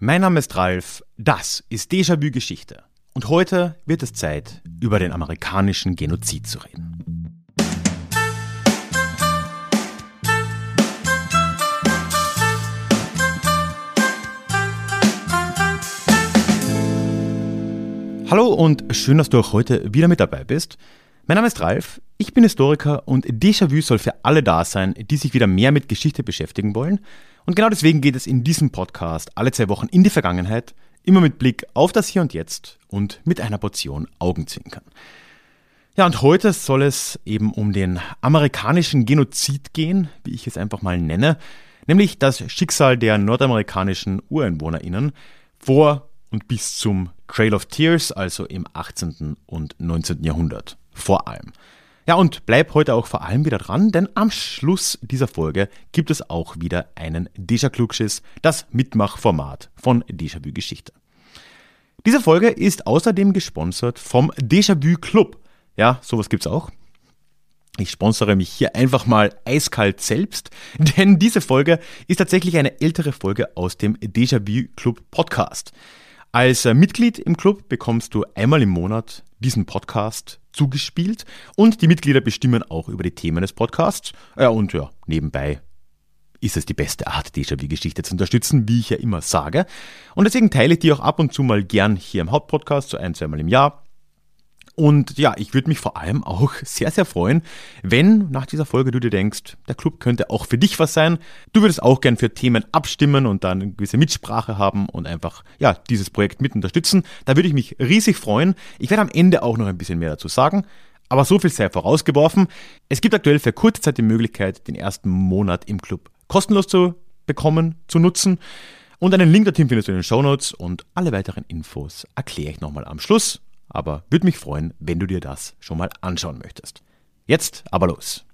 Mein Name ist Ralf, das ist Déjà-vu Geschichte. Und heute wird es Zeit, über den amerikanischen Genozid zu reden. Hallo und schön, dass du auch heute wieder mit dabei bist. Mein Name ist Ralf, ich bin Historiker und Déjà-vu soll für alle da sein, die sich wieder mehr mit Geschichte beschäftigen wollen. Und genau deswegen geht es in diesem Podcast alle zwei Wochen in die Vergangenheit, immer mit Blick auf das Hier und Jetzt und mit einer Portion Augenzwinkern. Ja, und heute soll es eben um den amerikanischen Genozid gehen, wie ich es einfach mal nenne, nämlich das Schicksal der nordamerikanischen UreinwohnerInnen vor und bis zum Trail of Tears, also im 18. und 19. Jahrhundert vor allem. Ja, und bleib heute auch vor allem wieder dran, denn am Schluss dieser Folge gibt es auch wieder einen Déjà-Klugschiss, das Mitmachformat von Déjà-vu Geschichte. Diese Folge ist außerdem gesponsert vom Déjà-vu Club. Ja, sowas gibt's auch. Ich sponsere mich hier einfach mal eiskalt selbst, denn diese Folge ist tatsächlich eine ältere Folge aus dem Déjà-vu Club Podcast. Als Mitglied im Club bekommst du einmal im Monat diesen Podcast zugespielt und die Mitglieder bestimmen auch über die Themen des Podcasts. Ja, und ja, nebenbei ist es die beste Art, Déjà-vu-Geschichte zu unterstützen, wie ich ja immer sage. Und deswegen teile ich die auch ab und zu mal gern hier im Hauptpodcast, so ein, zweimal im Jahr. Und ja, ich würde mich vor allem auch sehr, sehr freuen, wenn nach dieser Folge du dir denkst, der Club könnte auch für dich was sein. Du würdest auch gern für Themen abstimmen und dann eine gewisse Mitsprache haben und einfach, ja, dieses Projekt mit unterstützen. Da würde ich mich riesig freuen. Ich werde am Ende auch noch ein bisschen mehr dazu sagen. Aber so viel sei vorausgeworfen. Es gibt aktuell für kurze Zeit die Möglichkeit, den ersten Monat im Club kostenlos zu bekommen, zu nutzen. Und einen Link dorthin findest du in den Show Notes und alle weiteren Infos erkläre ich nochmal am Schluss aber würde mich freuen, wenn du dir das schon mal anschauen möchtest. Jetzt aber los.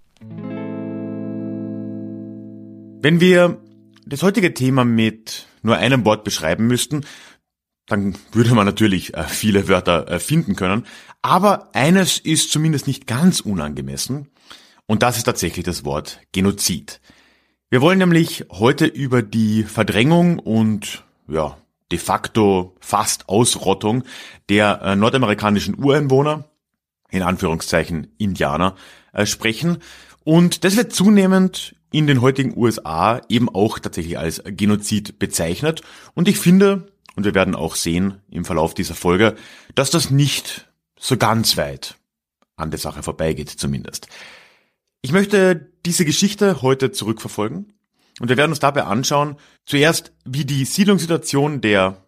Wenn wir das heutige Thema mit nur einem Wort beschreiben müssten, dann würde man natürlich äh, viele Wörter äh, finden können. Aber eines ist zumindest nicht ganz unangemessen. Und das ist tatsächlich das Wort Genozid. Wir wollen nämlich heute über die Verdrängung und ja, de facto fast Ausrottung der äh, nordamerikanischen Ureinwohner, in Anführungszeichen Indianer, äh, sprechen. Und das wird zunehmend in den heutigen USA eben auch tatsächlich als Genozid bezeichnet. Und ich finde, und wir werden auch sehen im Verlauf dieser Folge, dass das nicht so ganz weit an der Sache vorbeigeht zumindest. Ich möchte diese Geschichte heute zurückverfolgen und wir werden uns dabei anschauen, zuerst, wie die Siedlungssituation der,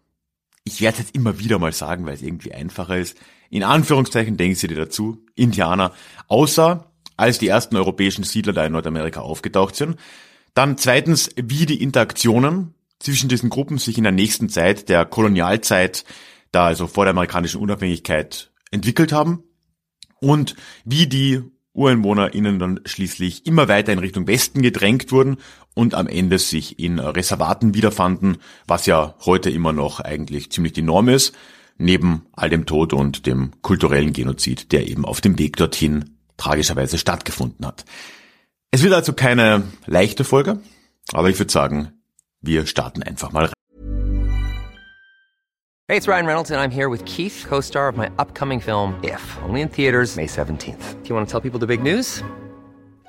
ich werde jetzt immer wieder mal sagen, weil es irgendwie einfacher ist, in Anführungszeichen denken Sie dir dazu, Indianer, außer als die ersten europäischen Siedler da in Nordamerika aufgetaucht sind. Dann zweitens, wie die Interaktionen zwischen diesen Gruppen sich in der nächsten Zeit der Kolonialzeit, da also vor der amerikanischen Unabhängigkeit, entwickelt haben. Und wie die UreinwohnerInnen dann schließlich immer weiter in Richtung Westen gedrängt wurden und am Ende sich in Reservaten wiederfanden, was ja heute immer noch eigentlich ziemlich die Norm ist, neben all dem Tod und dem kulturellen Genozid, der eben auf dem Weg dorthin tragischerweise stattgefunden hat. Es wird also keine leichte Folge, aber ich würde sagen, wir starten einfach mal rein. Hey, it's Ryan Reynolds and I'm here with Keith, co-star of my upcoming film If, only in theaters May 17th. Do you want to tell people the big news?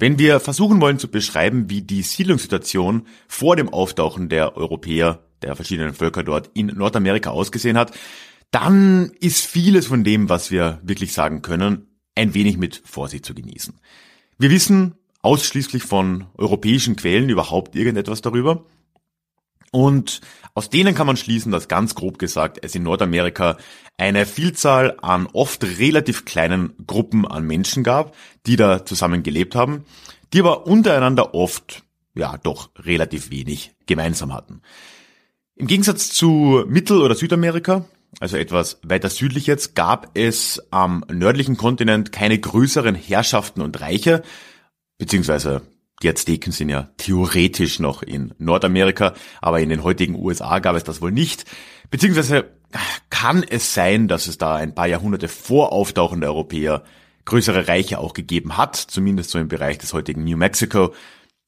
Wenn wir versuchen wollen zu beschreiben, wie die Siedlungssituation vor dem Auftauchen der Europäer, der verschiedenen Völker dort in Nordamerika ausgesehen hat, dann ist vieles von dem, was wir wirklich sagen können, ein wenig mit Vorsicht zu genießen. Wir wissen ausschließlich von europäischen Quellen überhaupt irgendetwas darüber. Und aus denen kann man schließen, dass ganz grob gesagt es in Nordamerika eine Vielzahl an oft relativ kleinen Gruppen an Menschen gab, die da zusammen gelebt haben, die aber untereinander oft ja doch relativ wenig gemeinsam hatten. Im Gegensatz zu Mittel- oder Südamerika, also etwas weiter südlich jetzt, gab es am nördlichen Kontinent keine größeren Herrschaften und Reiche, beziehungsweise die Azteken sind ja theoretisch noch in Nordamerika, aber in den heutigen USA gab es das wohl nicht. Beziehungsweise kann es sein, dass es da ein paar Jahrhunderte vor Auftauchen der Europäer größere Reiche auch gegeben hat, zumindest so im Bereich des heutigen New Mexico.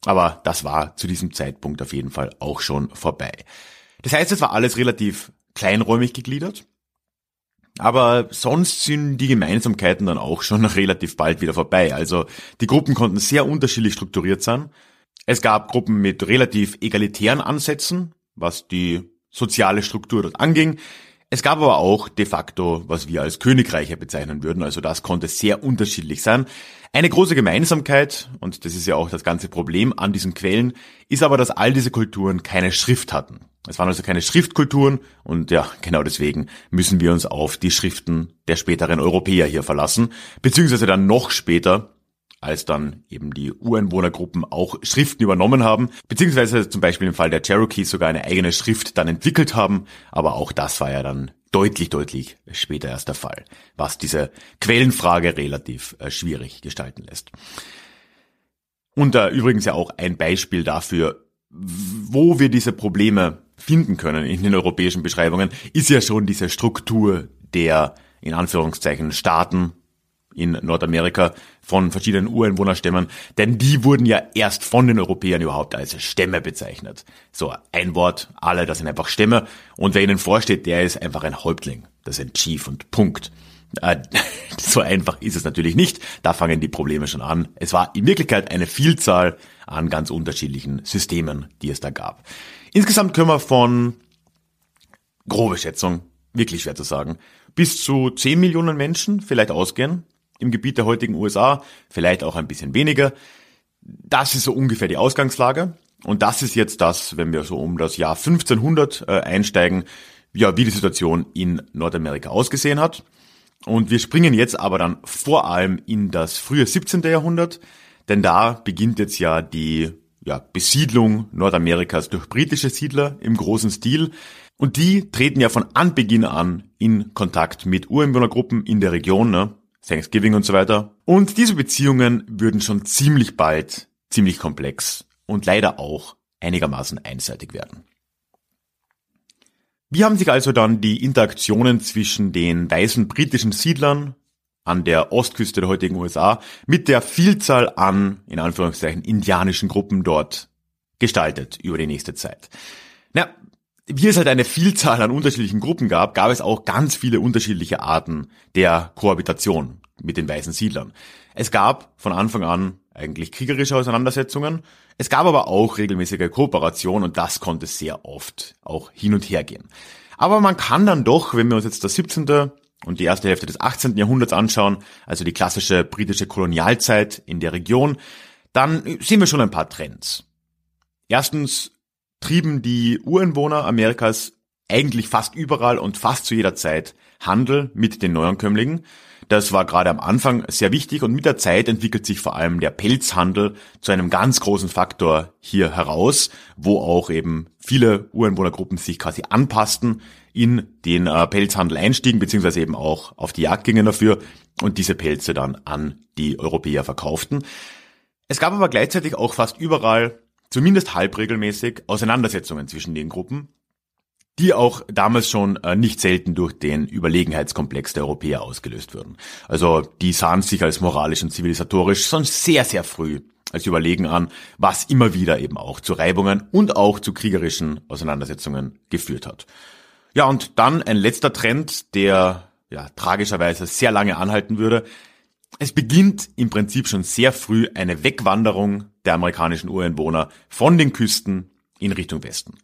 Aber das war zu diesem Zeitpunkt auf jeden Fall auch schon vorbei. Das heißt, es war alles relativ kleinräumig gegliedert. Aber sonst sind die Gemeinsamkeiten dann auch schon relativ bald wieder vorbei. Also die Gruppen konnten sehr unterschiedlich strukturiert sein. Es gab Gruppen mit relativ egalitären Ansätzen, was die soziale Struktur dort anging. Es gab aber auch de facto, was wir als Königreiche bezeichnen würden, also das konnte sehr unterschiedlich sein. Eine große Gemeinsamkeit, und das ist ja auch das ganze Problem an diesen Quellen, ist aber, dass all diese Kulturen keine Schrift hatten. Es waren also keine Schriftkulturen und ja, genau deswegen müssen wir uns auf die Schriften der späteren Europäer hier verlassen, beziehungsweise dann noch später, als dann eben die Ureinwohnergruppen auch Schriften übernommen haben, beziehungsweise zum Beispiel im Fall der Cherokees sogar eine eigene Schrift dann entwickelt haben, aber auch das war ja dann deutlich, deutlich später erst der Fall, was diese Quellenfrage relativ äh, schwierig gestalten lässt. Und äh, übrigens ja auch ein Beispiel dafür, wo wir diese Probleme finden können in den europäischen Beschreibungen, ist ja schon diese Struktur der in Anführungszeichen Staaten in Nordamerika von verschiedenen Ureinwohnerstämmen, denn die wurden ja erst von den Europäern überhaupt als Stämme bezeichnet. So ein Wort, alle, das sind einfach Stämme und wer ihnen vorsteht, der ist einfach ein Häuptling, das ist ein Chief und Punkt. Äh, so einfach ist es natürlich nicht, da fangen die Probleme schon an. Es war in Wirklichkeit eine Vielzahl an ganz unterschiedlichen Systemen, die es da gab. Insgesamt können wir von grobe Schätzung, wirklich schwer zu sagen, bis zu 10 Millionen Menschen vielleicht ausgehen, im Gebiet der heutigen USA, vielleicht auch ein bisschen weniger. Das ist so ungefähr die Ausgangslage. Und das ist jetzt das, wenn wir so um das Jahr 1500 äh, einsteigen, ja, wie die Situation in Nordamerika ausgesehen hat. Und wir springen jetzt aber dann vor allem in das frühe 17. Jahrhundert, denn da beginnt jetzt ja die ja, Besiedlung Nordamerikas durch britische Siedler im großen Stil. Und die treten ja von Anbeginn an in Kontakt mit Ureinwohnergruppen in der Region. Ne? Thanksgiving und so weiter. Und diese Beziehungen würden schon ziemlich bald ziemlich komplex und leider auch einigermaßen einseitig werden. Wie haben sich also dann die Interaktionen zwischen den weißen britischen Siedlern an der Ostküste der heutigen USA mit der Vielzahl an, in Anführungszeichen, indianischen Gruppen dort gestaltet über die nächste Zeit? Na, wie es halt eine Vielzahl an unterschiedlichen Gruppen gab, gab es auch ganz viele unterschiedliche Arten der Kohabitation mit den weißen Siedlern. Es gab von Anfang an eigentlich kriegerische Auseinandersetzungen. Es gab aber auch regelmäßige Kooperation und das konnte sehr oft auch hin und her gehen. Aber man kann dann doch, wenn wir uns jetzt das 17. und die erste Hälfte des 18. Jahrhunderts anschauen, also die klassische britische Kolonialzeit in der Region, dann sehen wir schon ein paar Trends. Erstens trieben die Ureinwohner Amerikas eigentlich fast überall und fast zu jeder Zeit Handel mit den Neuankömmlingen. Das war gerade am Anfang sehr wichtig und mit der Zeit entwickelt sich vor allem der Pelzhandel zu einem ganz großen Faktor hier heraus, wo auch eben viele Ureinwohnergruppen sich quasi anpassten, in den äh, Pelzhandel einstiegen, beziehungsweise eben auch auf die Jagd gingen dafür und diese Pelze dann an die Europäer verkauften. Es gab aber gleichzeitig auch fast überall zumindest halbregelmäßig Auseinandersetzungen zwischen den Gruppen, die auch damals schon äh, nicht selten durch den Überlegenheitskomplex der Europäer ausgelöst wurden. Also die sahen sich als moralisch und zivilisatorisch schon sehr, sehr früh als überlegen an, was immer wieder eben auch zu Reibungen und auch zu kriegerischen Auseinandersetzungen geführt hat. Ja, und dann ein letzter Trend, der ja tragischerweise sehr lange anhalten würde, es beginnt im Prinzip schon sehr früh eine Wegwanderung der amerikanischen Ureinwohner von den Küsten in Richtung Westen.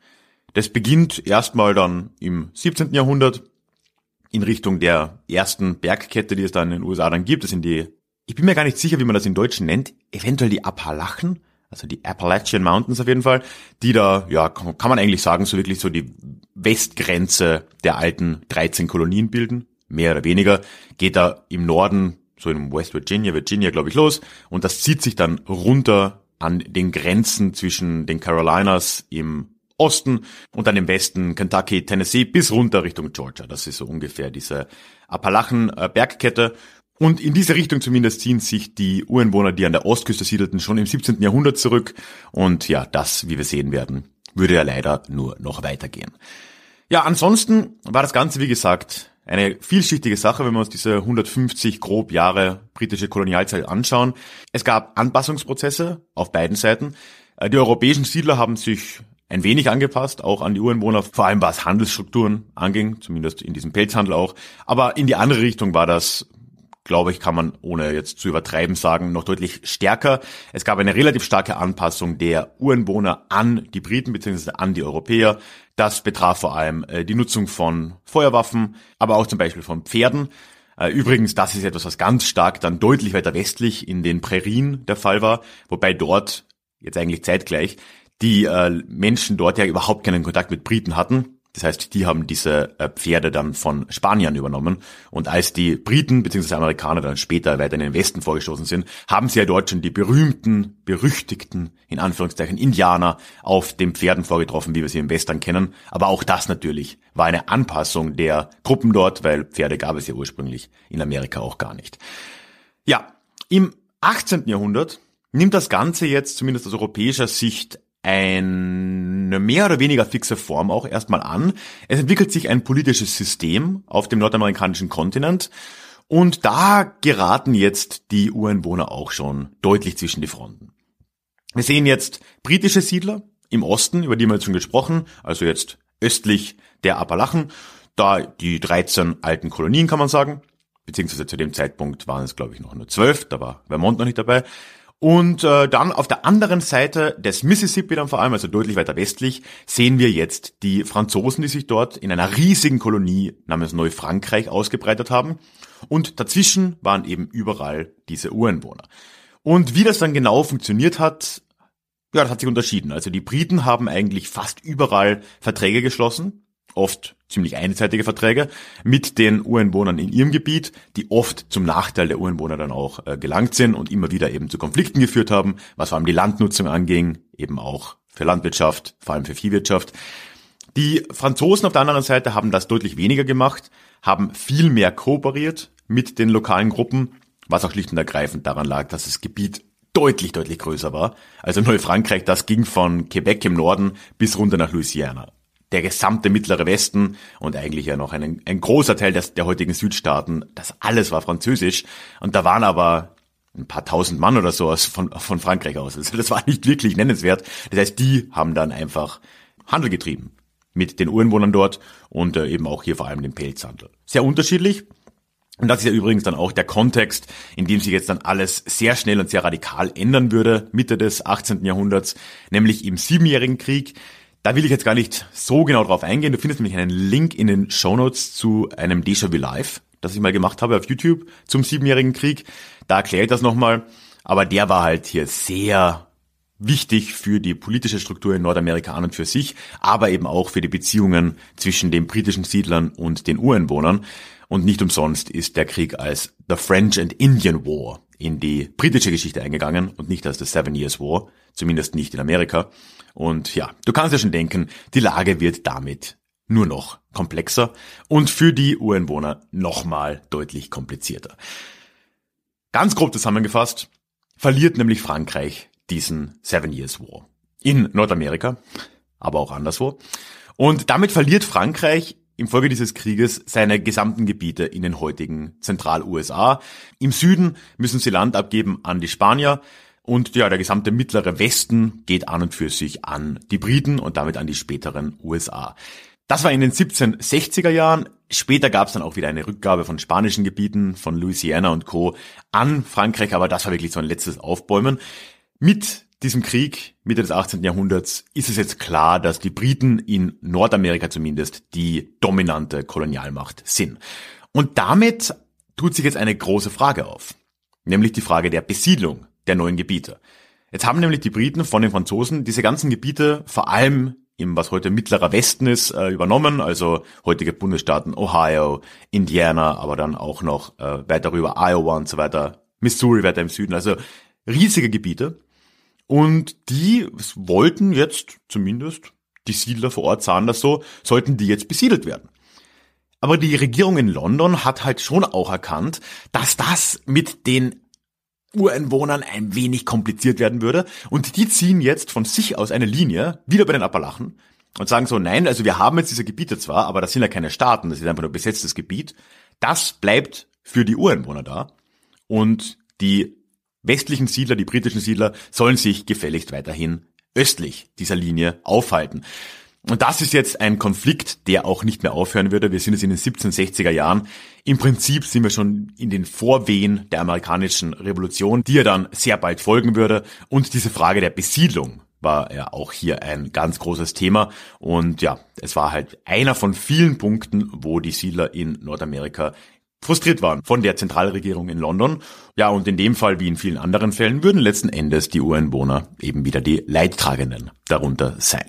Das beginnt erstmal dann im 17. Jahrhundert in Richtung der ersten Bergkette, die es dann in den USA dann gibt. Das sind die, ich bin mir gar nicht sicher, wie man das in Deutschen nennt, eventuell die Appalachen, also die Appalachian Mountains auf jeden Fall, die da, ja, kann man eigentlich sagen, so wirklich so die Westgrenze der alten 13 Kolonien bilden, mehr oder weniger, geht da im Norden so in West Virginia, Virginia, glaube ich, los. Und das zieht sich dann runter an den Grenzen zwischen den Carolinas im Osten und dann im Westen Kentucky, Tennessee bis runter Richtung Georgia. Das ist so ungefähr diese Appalachen-Bergkette. Und in diese Richtung zumindest ziehen sich die Ureinwohner, die an der Ostküste siedelten, schon im 17. Jahrhundert zurück. Und ja, das, wie wir sehen werden, würde ja leider nur noch weitergehen. Ja, ansonsten war das Ganze, wie gesagt, eine vielschichtige Sache, wenn wir uns diese 150 grob Jahre britische Kolonialzeit anschauen. Es gab Anpassungsprozesse auf beiden Seiten. Äh, die europäischen Siedler haben sich ein wenig angepasst, auch an die Ureinwohner, vor allem was Handelsstrukturen anging, zumindest in diesem Pelzhandel auch. Aber in die andere Richtung war das glaube ich, kann man, ohne jetzt zu übertreiben sagen, noch deutlich stärker. Es gab eine relativ starke Anpassung der Ureinwohner an die Briten bzw. an die Europäer. Das betraf vor allem äh, die Nutzung von Feuerwaffen, aber auch zum Beispiel von Pferden. Äh, übrigens, das ist etwas, was ganz stark dann deutlich weiter westlich in den Prärien der Fall war, wobei dort, jetzt eigentlich zeitgleich, die äh, Menschen dort ja überhaupt keinen Kontakt mit Briten hatten. Das heißt, die haben diese äh, Pferde dann von Spaniern übernommen. Und als die Briten bzw. Amerikaner dann später weiter in den Westen vorgestoßen sind, haben sie ja dort schon die berühmten, berüchtigten, in Anführungszeichen, Indianer auf den Pferden vorgetroffen, wie wir sie im Western kennen. Aber auch das natürlich war eine Anpassung der Gruppen dort, weil Pferde gab es ja ursprünglich in Amerika auch gar nicht. Ja, im 18. Jahrhundert nimmt das Ganze jetzt zumindest aus europäischer Sicht eine mehr oder weniger fixe Form auch erstmal an. Es entwickelt sich ein politisches System auf dem nordamerikanischen Kontinent und da geraten jetzt die Ureinwohner auch schon deutlich zwischen die Fronten. Wir sehen jetzt britische Siedler im Osten, über die wir jetzt schon gesprochen, also jetzt östlich der Appalachen, da die 13 alten Kolonien kann man sagen, beziehungsweise zu dem Zeitpunkt waren es glaube ich noch nur 12, da war Vermont noch nicht dabei. Und äh, dann auf der anderen Seite des Mississippi dann vor allem, also deutlich weiter westlich, sehen wir jetzt die Franzosen, die sich dort in einer riesigen Kolonie namens Neufrankreich ausgebreitet haben. Und dazwischen waren eben überall diese Ureinwohner. Und wie das dann genau funktioniert hat, ja, das hat sich unterschieden. Also die Briten haben eigentlich fast überall Verträge geschlossen oft ziemlich einseitige Verträge mit den Ureinwohnern in ihrem Gebiet, die oft zum Nachteil der Ureinwohner dann auch äh, gelangt sind und immer wieder eben zu Konflikten geführt haben, was vor allem die Landnutzung anging, eben auch für Landwirtschaft, vor allem für Viehwirtschaft. Die Franzosen auf der anderen Seite haben das deutlich weniger gemacht, haben viel mehr kooperiert mit den lokalen Gruppen, was auch schlicht und ergreifend daran lag, dass das Gebiet deutlich, deutlich größer war. Also Neufrankreich, das ging von Quebec im Norden bis runter nach Louisiana der gesamte mittlere Westen und eigentlich ja noch ein, ein großer Teil des, der heutigen Südstaaten, das alles war französisch. Und da waren aber ein paar tausend Mann oder so aus, von, von Frankreich aus. Also das war nicht wirklich nennenswert. Das heißt, die haben dann einfach Handel getrieben mit den Ureinwohnern dort und äh, eben auch hier vor allem den Pelzhandel. Sehr unterschiedlich. Und das ist ja übrigens dann auch der Kontext, in dem sich jetzt dann alles sehr schnell und sehr radikal ändern würde, Mitte des 18. Jahrhunderts, nämlich im Siebenjährigen Krieg. Da will ich jetzt gar nicht so genau drauf eingehen. Du findest nämlich einen Link in den Show Notes zu einem Déjà-vu Live, das ich mal gemacht habe auf YouTube zum Siebenjährigen Krieg. Da erkläre ich das nochmal. Aber der war halt hier sehr wichtig für die politische Struktur in Nordamerika an und für sich, aber eben auch für die Beziehungen zwischen den britischen Siedlern und den Ureinwohnern. Und nicht umsonst ist der Krieg als The French and Indian War in die britische Geschichte eingegangen und nicht als The Seven Years War, zumindest nicht in Amerika. Und ja, du kannst ja schon denken, die Lage wird damit nur noch komplexer und für die Ureinwohner nochmal deutlich komplizierter. Ganz grob zusammengefasst, verliert nämlich Frankreich diesen Seven Years War in Nordamerika, aber auch anderswo. Und damit verliert Frankreich im Folge dieses Krieges seine gesamten Gebiete in den heutigen Zentral-USA. Im Süden müssen sie Land abgeben an die Spanier und ja, der gesamte mittlere Westen geht an und für sich an die Briten und damit an die späteren USA. Das war in den 1760er Jahren. Später gab es dann auch wieder eine Rückgabe von spanischen Gebieten, von Louisiana und Co. an Frankreich, aber das war wirklich so ein letztes Aufbäumen. Mit diesem Krieg Mitte des 18. Jahrhunderts ist es jetzt klar, dass die Briten in Nordamerika zumindest die dominante Kolonialmacht sind. Und damit tut sich jetzt eine große Frage auf, nämlich die Frage der Besiedlung der neuen Gebiete. Jetzt haben nämlich die Briten von den Franzosen diese ganzen Gebiete vor allem im was heute mittlerer Westen ist, äh, übernommen, also heutige Bundesstaaten Ohio, Indiana, aber dann auch noch äh, weiter rüber Iowa und so weiter, Missouri weiter im Süden, also riesige Gebiete und die wollten jetzt zumindest die Siedler vor Ort sahen das so, sollten die jetzt besiedelt werden. Aber die Regierung in London hat halt schon auch erkannt, dass das mit den Ureinwohnern ein wenig kompliziert werden würde. Und die ziehen jetzt von sich aus eine Linie, wieder bei den Appalachen, und sagen so, nein, also wir haben jetzt diese Gebiete zwar, aber das sind ja keine Staaten, das ist einfach nur besetztes Gebiet. Das bleibt für die Ureinwohner da. Und die westlichen Siedler, die britischen Siedler, sollen sich gefälligst weiterhin östlich dieser Linie aufhalten. Und das ist jetzt ein Konflikt, der auch nicht mehr aufhören würde. Wir sind jetzt in den 1760er Jahren. Im Prinzip sind wir schon in den Vorwehen der amerikanischen Revolution, die ja dann sehr bald folgen würde. Und diese Frage der Besiedlung war ja auch hier ein ganz großes Thema. Und ja, es war halt einer von vielen Punkten, wo die Siedler in Nordamerika frustriert waren von der Zentralregierung in London. Ja, und in dem Fall wie in vielen anderen Fällen würden letzten Endes die Ureinwohner eben wieder die Leidtragenden darunter sein.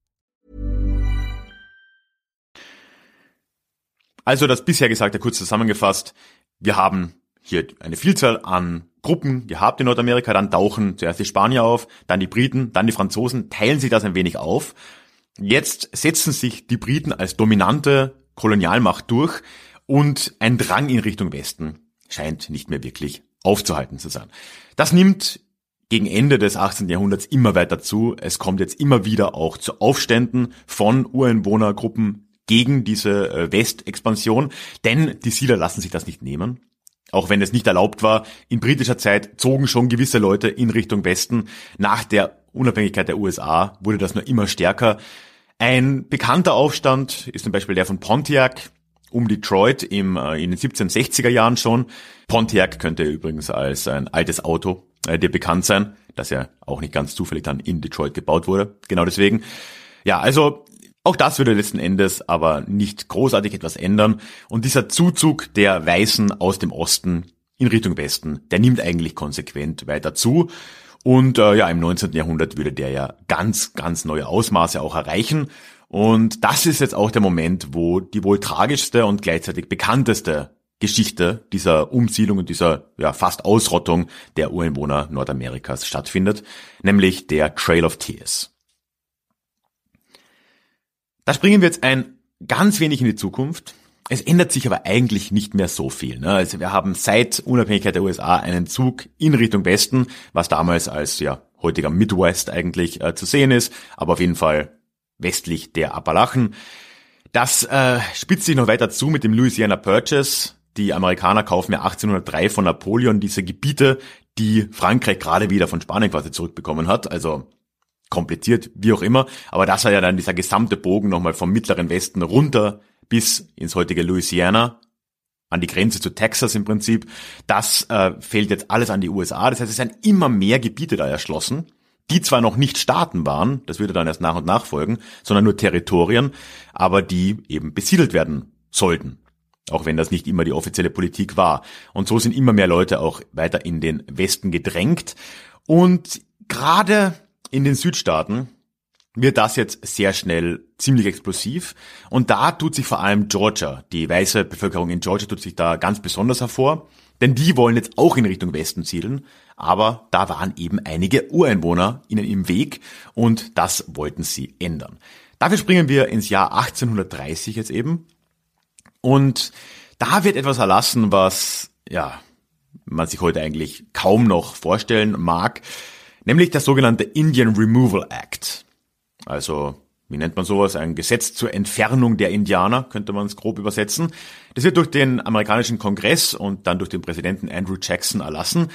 Also das bisher Gesagte kurz zusammengefasst. Wir haben hier eine Vielzahl an Gruppen gehabt in Nordamerika, dann tauchen zuerst die Spanier auf, dann die Briten, dann die Franzosen, teilen sich das ein wenig auf Jetzt setzen sich die Briten als dominante Kolonialmacht durch und ein Drang in Richtung Westen scheint nicht mehr wirklich aufzuhalten zu sein. Das nimmt gegen Ende des 18. Jahrhunderts immer weiter zu. Es kommt jetzt immer wieder auch zu Aufständen von Ureinwohnergruppen gegen diese äh, Westexpansion, denn die Siedler lassen sich das nicht nehmen. Auch wenn es nicht erlaubt war, in britischer Zeit zogen schon gewisse Leute in Richtung Westen. Nach der Unabhängigkeit der USA wurde das nur immer stärker. Ein bekannter Aufstand ist zum Beispiel der von Pontiac um Detroit im, äh, in den 1760er Jahren schon. Pontiac könnte übrigens als ein altes Auto äh, dir bekannt sein, das ja auch nicht ganz zufällig dann in Detroit gebaut wurde. Genau deswegen. Ja, also auch das würde letzten Endes aber nicht großartig etwas ändern. Und dieser Zuzug der Weißen aus dem Osten in Richtung Westen, der nimmt eigentlich konsequent weiter zu. Und äh, ja, im 19. Jahrhundert würde der ja ganz, ganz neue Ausmaße auch erreichen. Und das ist jetzt auch der Moment, wo die wohl tragischste und gleichzeitig bekannteste Geschichte dieser Umsiedlung und dieser ja, fast Ausrottung der Ureinwohner Nordamerikas stattfindet, nämlich der Trail of Tears. Da springen wir jetzt ein ganz wenig in die Zukunft, es ändert sich aber eigentlich nicht mehr so viel. Ne? Also wir haben seit Unabhängigkeit der USA einen Zug in Richtung Westen, was damals als ja heutiger Midwest eigentlich äh, zu sehen ist, aber auf jeden Fall westlich der Appalachen. Das äh, spitzt sich noch weiter zu mit dem Louisiana Purchase. Die Amerikaner kaufen ja 1803 von Napoleon diese Gebiete, die Frankreich gerade wieder von Spanien quasi zurückbekommen hat. Also kompliziert, wie auch immer. Aber das war ja dann dieser gesamte Bogen nochmal vom mittleren Westen runter bis ins heutige Louisiana, an die Grenze zu Texas im Prinzip. Das äh, fällt jetzt alles an die USA. Das heißt, es sind immer mehr Gebiete da erschlossen, die zwar noch nicht Staaten waren, das würde dann erst nach und nach folgen, sondern nur Territorien, aber die eben besiedelt werden sollten. Auch wenn das nicht immer die offizielle Politik war. Und so sind immer mehr Leute auch weiter in den Westen gedrängt. Und gerade in den Südstaaten wird das jetzt sehr schnell ziemlich explosiv. Und da tut sich vor allem Georgia, die weiße Bevölkerung in Georgia tut sich da ganz besonders hervor. Denn die wollen jetzt auch in Richtung Westen siedeln. Aber da waren eben einige Ureinwohner ihnen im Weg und das wollten sie ändern. Dafür springen wir ins Jahr 1830 jetzt eben. Und da wird etwas erlassen, was, ja, man sich heute eigentlich kaum noch vorstellen mag. Nämlich der sogenannte Indian Removal Act. Also, wie nennt man sowas? Ein Gesetz zur Entfernung der Indianer, könnte man es grob übersetzen. Das wird durch den amerikanischen Kongress und dann durch den Präsidenten Andrew Jackson erlassen.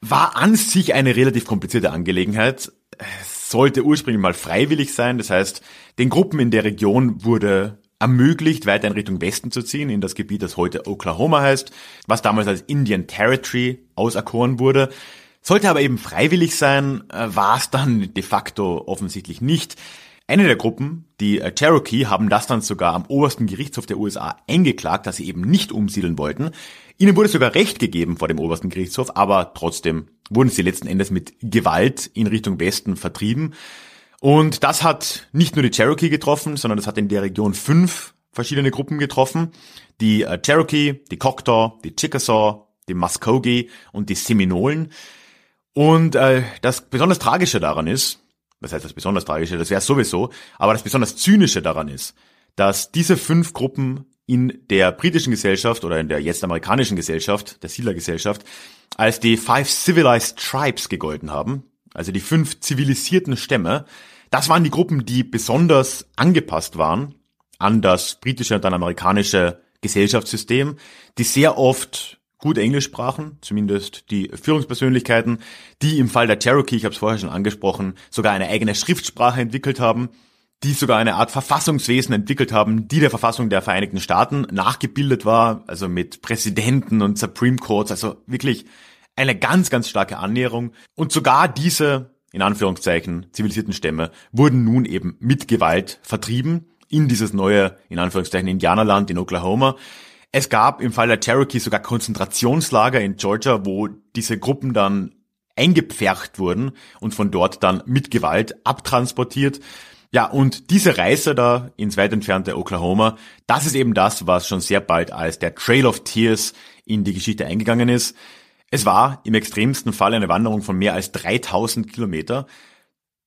War an sich eine relativ komplizierte Angelegenheit. Sollte ursprünglich mal freiwillig sein. Das heißt, den Gruppen in der Region wurde ermöglicht, weiter in Richtung Westen zu ziehen, in das Gebiet, das heute Oklahoma heißt, was damals als Indian Territory auserkoren wurde. Sollte aber eben freiwillig sein, äh, war es dann de facto offensichtlich nicht. Eine der Gruppen, die äh, Cherokee, haben das dann sogar am obersten Gerichtshof der USA eingeklagt, dass sie eben nicht umsiedeln wollten. Ihnen wurde sogar Recht gegeben vor dem obersten Gerichtshof, aber trotzdem wurden sie letzten Endes mit Gewalt in Richtung Westen vertrieben. Und das hat nicht nur die Cherokee getroffen, sondern das hat in der Region fünf verschiedene Gruppen getroffen. Die äh, Cherokee, die Choctaw, die Chickasaw, die Muskogee und die Seminolen. Und äh, das besonders Tragische daran ist, was heißt das besonders Tragische, das wäre sowieso, aber das besonders Zynische daran ist, dass diese fünf Gruppen in der britischen Gesellschaft oder in der jetzt amerikanischen Gesellschaft, der Siedlergesellschaft, als die Five Civilized Tribes gegolten haben, also die fünf zivilisierten Stämme. Das waren die Gruppen, die besonders angepasst waren an das britische und dann amerikanische Gesellschaftssystem, die sehr oft gut Englisch sprachen, zumindest die Führungspersönlichkeiten, die im Fall der Cherokee, ich habe es vorher schon angesprochen, sogar eine eigene Schriftsprache entwickelt haben, die sogar eine Art Verfassungswesen entwickelt haben, die der Verfassung der Vereinigten Staaten nachgebildet war, also mit Präsidenten und Supreme Courts, also wirklich eine ganz, ganz starke Annäherung. Und sogar diese, in Anführungszeichen, zivilisierten Stämme wurden nun eben mit Gewalt vertrieben in dieses neue, in Anführungszeichen, Indianerland in Oklahoma. Es gab im Fall der Cherokee sogar Konzentrationslager in Georgia, wo diese Gruppen dann eingepfercht wurden und von dort dann mit Gewalt abtransportiert. Ja, und diese Reise da ins weit entfernte Oklahoma, das ist eben das, was schon sehr bald als der Trail of Tears in die Geschichte eingegangen ist. Es war im extremsten Fall eine Wanderung von mehr als 3000 Kilometer.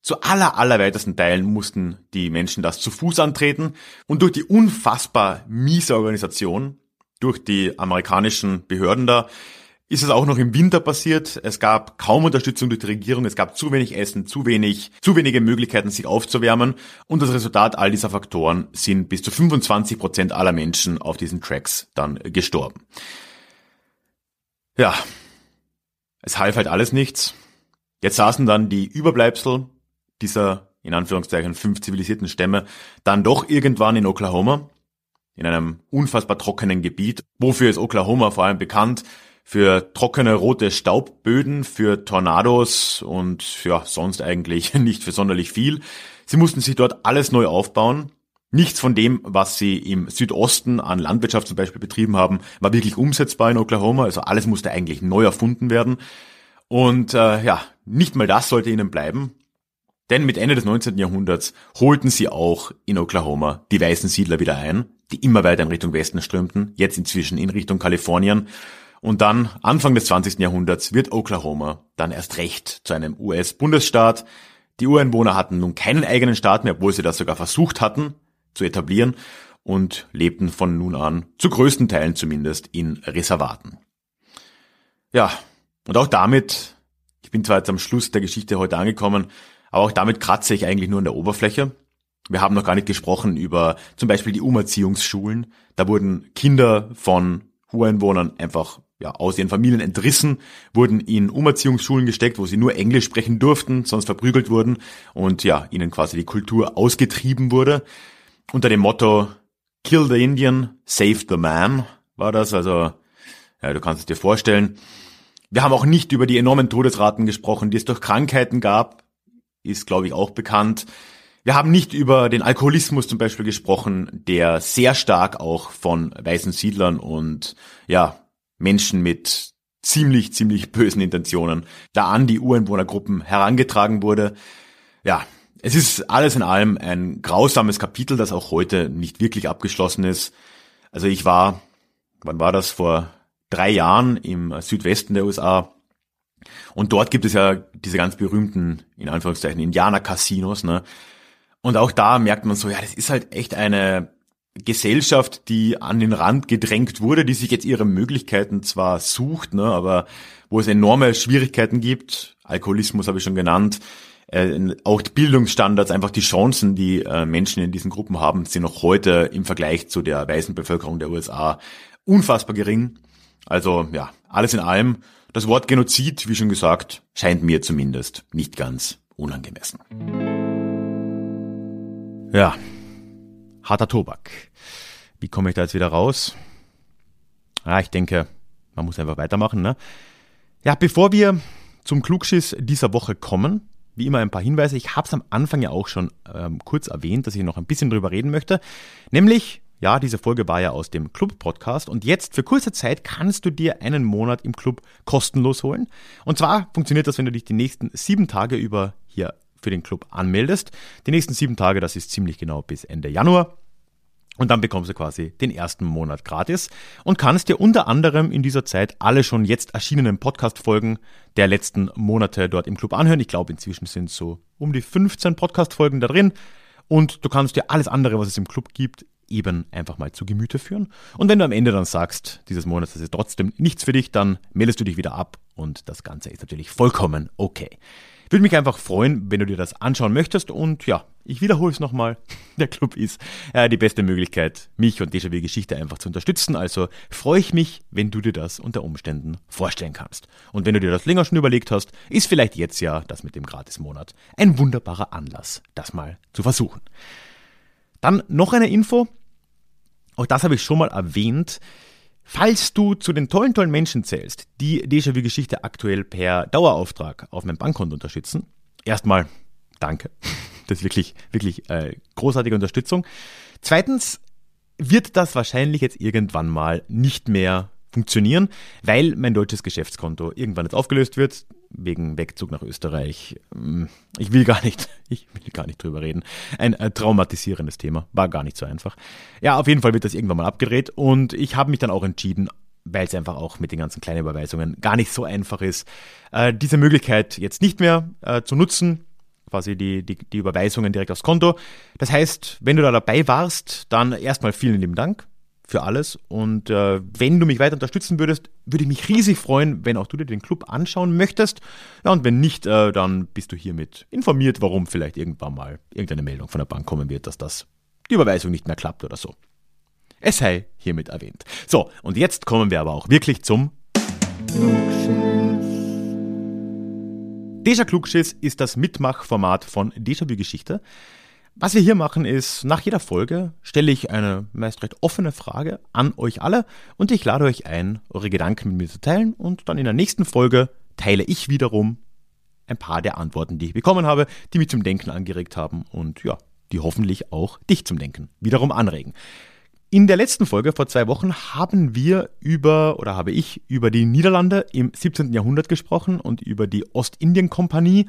Zu aller, allerweitesten Teilen mussten die Menschen das zu Fuß antreten und durch die unfassbar miese Organisation, durch die amerikanischen Behörden da, ist es auch noch im Winter passiert. Es gab kaum Unterstützung durch die Regierung, es gab zu wenig Essen, zu wenig, zu wenige Möglichkeiten, sich aufzuwärmen. Und das Resultat all dieser Faktoren sind bis zu 25 Prozent aller Menschen auf diesen Tracks dann gestorben. Ja, es half halt alles nichts. Jetzt saßen dann die Überbleibsel dieser, in Anführungszeichen, fünf zivilisierten Stämme dann doch irgendwann in Oklahoma, in einem unfassbar trockenen Gebiet. Wofür ist Oklahoma vor allem bekannt? Für trockene rote Staubböden, für Tornados und ja, sonst eigentlich nicht für sonderlich viel. Sie mussten sich dort alles neu aufbauen. Nichts von dem, was sie im Südosten an Landwirtschaft zum Beispiel betrieben haben, war wirklich umsetzbar in Oklahoma. Also alles musste eigentlich neu erfunden werden. Und äh, ja, nicht mal das sollte ihnen bleiben. Denn mit Ende des 19. Jahrhunderts holten sie auch in Oklahoma die weißen Siedler wieder ein, die immer weiter in Richtung Westen strömten, jetzt inzwischen in Richtung Kalifornien. Und dann, Anfang des 20. Jahrhunderts, wird Oklahoma dann erst recht zu einem US-Bundesstaat. Die Ureinwohner hatten nun keinen eigenen Staat mehr, obwohl sie das sogar versucht hatten zu etablieren und lebten von nun an, zu größten Teilen zumindest, in Reservaten. Ja, und auch damit, ich bin zwar jetzt am Schluss der Geschichte heute angekommen, aber auch damit kratze ich eigentlich nur an der Oberfläche. Wir haben noch gar nicht gesprochen über zum Beispiel die Umerziehungsschulen. Da wurden Kinder von Ureinwohnern einfach ja, aus ihren Familien entrissen, wurden in Umerziehungsschulen gesteckt, wo sie nur Englisch sprechen durften, sonst verprügelt wurden und ja, ihnen quasi die Kultur ausgetrieben wurde. Unter dem Motto Kill the Indian, Save the Man war das, also ja, du kannst es dir vorstellen. Wir haben auch nicht über die enormen Todesraten gesprochen, die es durch Krankheiten gab, ist glaube ich auch bekannt. Wir haben nicht über den Alkoholismus zum Beispiel gesprochen, der sehr stark auch von weißen Siedlern und ja, Menschen mit ziemlich, ziemlich bösen Intentionen da an die Ureinwohnergruppen herangetragen wurde. Ja, es ist alles in allem ein grausames Kapitel, das auch heute nicht wirklich abgeschlossen ist. Also ich war, wann war das, vor drei Jahren im Südwesten der USA und dort gibt es ja diese ganz berühmten, in Anführungszeichen, Indianer-Casinos, ne? Und auch da merkt man so, ja, das ist halt echt eine Gesellschaft, die an den Rand gedrängt wurde, die sich jetzt ihre Möglichkeiten zwar sucht, ne, aber wo es enorme Schwierigkeiten gibt. Alkoholismus habe ich schon genannt. Äh, auch Bildungsstandards, einfach die Chancen, die äh, Menschen in diesen Gruppen haben, sind noch heute im Vergleich zu der weißen Bevölkerung der USA unfassbar gering. Also ja, alles in allem, das Wort Genozid, wie schon gesagt, scheint mir zumindest nicht ganz unangemessen. Ja, harter Tobak. Wie komme ich da jetzt wieder raus? Ja, ich denke, man muss einfach weitermachen. Ne? Ja, bevor wir zum Klugschiss dieser Woche kommen. Wie immer ein paar Hinweise. Ich habe es am Anfang ja auch schon ähm, kurz erwähnt, dass ich noch ein bisschen drüber reden möchte. Nämlich, ja, diese Folge war ja aus dem Club-Podcast und jetzt für kurze Zeit kannst du dir einen Monat im Club kostenlos holen. Und zwar funktioniert das, wenn du dich die nächsten sieben Tage über hier für den Club anmeldest. Die nächsten sieben Tage, das ist ziemlich genau bis Ende Januar. Und dann bekommst du quasi den ersten Monat gratis und kannst dir unter anderem in dieser Zeit alle schon jetzt erschienenen Podcast-Folgen der letzten Monate dort im Club anhören. Ich glaube, inzwischen sind so um die 15 Podcast-Folgen da drin. Und du kannst dir alles andere, was es im Club gibt, eben einfach mal zu Gemüte führen. Und wenn du am Ende dann sagst, dieses Monat ist trotzdem nichts für dich, dann meldest du dich wieder ab und das Ganze ist natürlich vollkommen okay. Würde mich einfach freuen, wenn du dir das anschauen möchtest. Und ja, ich wiederhole es nochmal. Der Club ist äh, die beste Möglichkeit, mich und Déjà-vu Geschichte einfach zu unterstützen. Also freue ich mich, wenn du dir das unter Umständen vorstellen kannst. Und wenn du dir das länger schon überlegt hast, ist vielleicht jetzt ja das mit dem Gratismonat ein wunderbarer Anlass, das mal zu versuchen. Dann noch eine Info. Auch das habe ich schon mal erwähnt. Falls du zu den tollen, tollen Menschen zählst, die Déjà-vu-Geschichte aktuell per Dauerauftrag auf meinem Bankkonto unterstützen, erstmal danke. Das ist wirklich, wirklich äh, großartige Unterstützung. Zweitens wird das wahrscheinlich jetzt irgendwann mal nicht mehr funktionieren, weil mein deutsches Geschäftskonto irgendwann jetzt aufgelöst wird wegen Wegzug nach Österreich. Hm, ich will gar nicht, ich will gar nicht drüber reden. Ein äh, traumatisierendes Thema, war gar nicht so einfach. Ja, auf jeden Fall wird das irgendwann mal abgedreht und ich habe mich dann auch entschieden, weil es einfach auch mit den ganzen kleinen Überweisungen gar nicht so einfach ist, äh, diese Möglichkeit jetzt nicht mehr äh, zu nutzen, quasi die, die, die Überweisungen direkt aufs Konto. Das heißt, wenn du da dabei warst, dann erstmal vielen lieben Dank für alles. Und äh, wenn du mich weiter unterstützen würdest, würde ich mich riesig freuen, wenn auch du dir den Club anschauen möchtest. Ja, und wenn nicht, äh, dann bist du hiermit informiert, warum vielleicht irgendwann mal irgendeine Meldung von der Bank kommen wird, dass das die Überweisung nicht mehr klappt oder so. Es sei hiermit erwähnt. So, und jetzt kommen wir aber auch wirklich zum Déjà Klugschiss ist das Mitmachformat von Déjà-vu Geschichte. Was wir hier machen ist, nach jeder Folge stelle ich eine meist recht offene Frage an euch alle und ich lade euch ein, eure Gedanken mit mir zu teilen und dann in der nächsten Folge teile ich wiederum ein paar der Antworten, die ich bekommen habe, die mich zum Denken angeregt haben und ja, die hoffentlich auch dich zum Denken wiederum anregen. In der letzten Folge vor zwei Wochen haben wir über, oder habe ich über die Niederlande im 17. Jahrhundert gesprochen und über die Ostindien-Kompanie.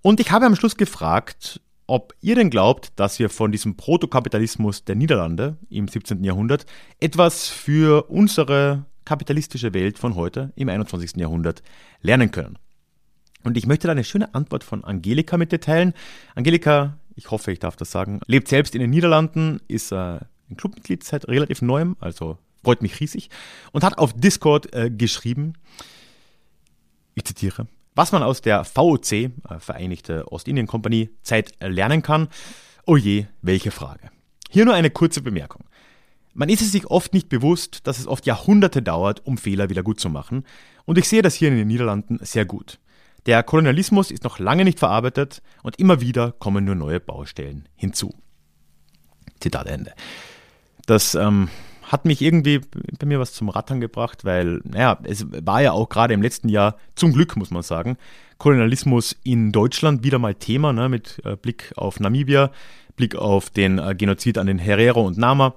Und ich habe am Schluss gefragt, ob ihr denn glaubt, dass wir von diesem Protokapitalismus der Niederlande im 17. Jahrhundert etwas für unsere kapitalistische Welt von heute im 21. Jahrhundert lernen können. Und ich möchte da eine schöne Antwort von Angelika mit dir teilen. Angelika, ich hoffe, ich darf das sagen, lebt selbst in den Niederlanden, ist äh, ein Clubmitglied seit relativ neuem, also freut mich riesig, und hat auf Discord äh, geschrieben, ich zitiere, was man aus der VOC, äh, Vereinigte Ostindien Kompanie, Zeit lernen kann. Oh je, welche Frage. Hier nur eine kurze Bemerkung. Man ist es sich oft nicht bewusst, dass es oft Jahrhunderte dauert, um Fehler wieder gut zu machen. Und ich sehe das hier in den Niederlanden sehr gut. Der Kolonialismus ist noch lange nicht verarbeitet und immer wieder kommen nur neue Baustellen hinzu. Zitat Ende. Das ähm, hat mich irgendwie bei mir was zum Rattern gebracht, weil, naja, es war ja auch gerade im letzten Jahr, zum Glück muss man sagen, Kolonialismus in Deutschland wieder mal Thema, ne, mit äh, Blick auf Namibia, Blick auf den äh, Genozid an den Herero und Nama.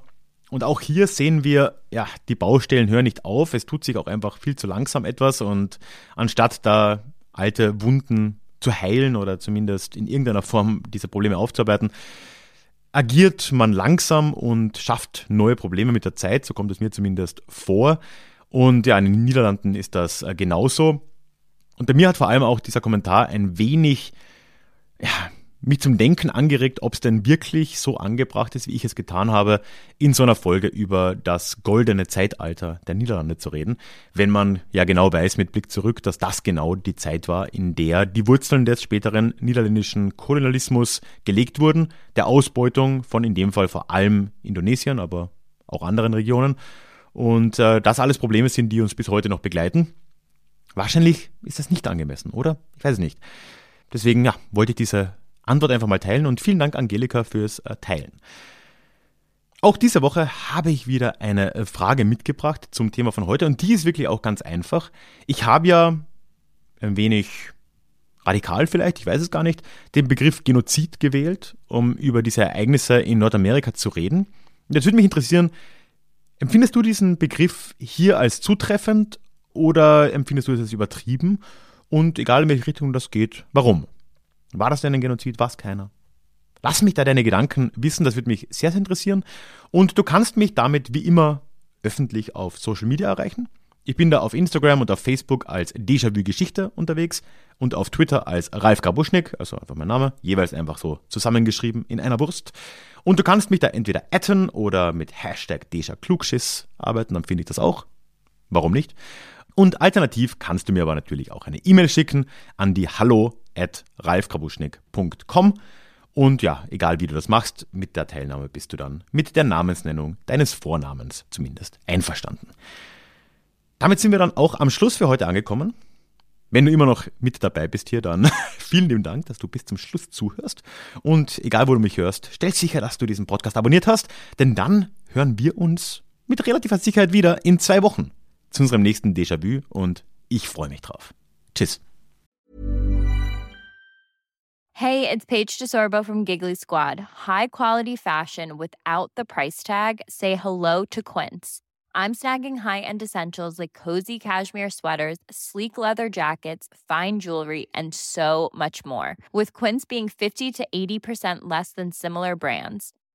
Und auch hier sehen wir, ja, die Baustellen hören nicht auf, es tut sich auch einfach viel zu langsam etwas und anstatt da alte Wunden zu heilen oder zumindest in irgendeiner Form diese Probleme aufzuarbeiten, agiert man langsam und schafft neue Probleme mit der Zeit, so kommt es mir zumindest vor. Und ja, in den Niederlanden ist das äh, genauso. Und bei mir hat vor allem auch dieser Kommentar ein wenig ja, mich zum Denken angeregt, ob es denn wirklich so angebracht ist, wie ich es getan habe, in so einer Folge über das goldene Zeitalter der Niederlande zu reden, wenn man ja genau weiß mit Blick zurück, dass das genau die Zeit war, in der die Wurzeln des späteren niederländischen Kolonialismus gelegt wurden, der Ausbeutung von in dem Fall vor allem Indonesien, aber auch anderen Regionen. Und äh, das alles Probleme sind, die uns bis heute noch begleiten. Wahrscheinlich ist das nicht angemessen, oder? Ich weiß es nicht. Deswegen ja, wollte ich diese Antwort einfach mal teilen und vielen Dank Angelika fürs äh, Teilen. Auch diese Woche habe ich wieder eine äh, Frage mitgebracht zum Thema von heute und die ist wirklich auch ganz einfach. Ich habe ja ein wenig radikal vielleicht, ich weiß es gar nicht, den Begriff Genozid gewählt, um über diese Ereignisse in Nordamerika zu reden. Und jetzt würde mich interessieren, empfindest du diesen Begriff hier als zutreffend oder empfindest du es als übertrieben? Und egal in welche Richtung das geht, warum? War das denn ein Genozid? War es keiner? Lass mich da deine Gedanken wissen, das würde mich sehr, sehr interessieren. Und du kannst mich damit wie immer öffentlich auf Social Media erreichen. Ich bin da auf Instagram und auf Facebook als Déjà-vu Geschichte unterwegs und auf Twitter als Ralf Grabuschnik, also einfach mein Name, jeweils einfach so zusammengeschrieben in einer Wurst. Und du kannst mich da entweder atten oder mit Hashtag Deja Klugschiss arbeiten, dann finde ich das auch. Warum nicht? Und alternativ kannst du mir aber natürlich auch eine E-Mail schicken an die hallo at ralfgrabuschnik.com. Und ja, egal wie du das machst, mit der Teilnahme bist du dann mit der Namensnennung deines Vornamens zumindest einverstanden. Damit sind wir dann auch am Schluss für heute angekommen. Wenn du immer noch mit dabei bist hier, dann vielen lieben Dank, dass du bis zum Schluss zuhörst. Und egal, wo du mich hörst, stell sicher, dass du diesen Podcast abonniert hast, denn dann hören wir uns mit relativer Sicherheit wieder in zwei Wochen zu unserem nächsten Déjà-vu und ich freue mich drauf. Tschüss. Hey, it's Paige DeSorbo from Giggly Squad. High quality fashion without the price tag. Say hello to Quince. I'm snagging high-end essentials like cozy cashmere sweaters, sleek leather jackets, fine jewelry, and so much more. With Quince being 50 to 80% less than similar brands.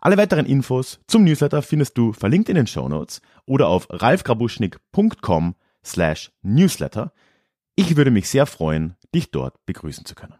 Alle weiteren Infos zum Newsletter findest du verlinkt in den Show Notes oder auf ralfgrabuschnik.com slash newsletter. Ich würde mich sehr freuen, dich dort begrüßen zu können.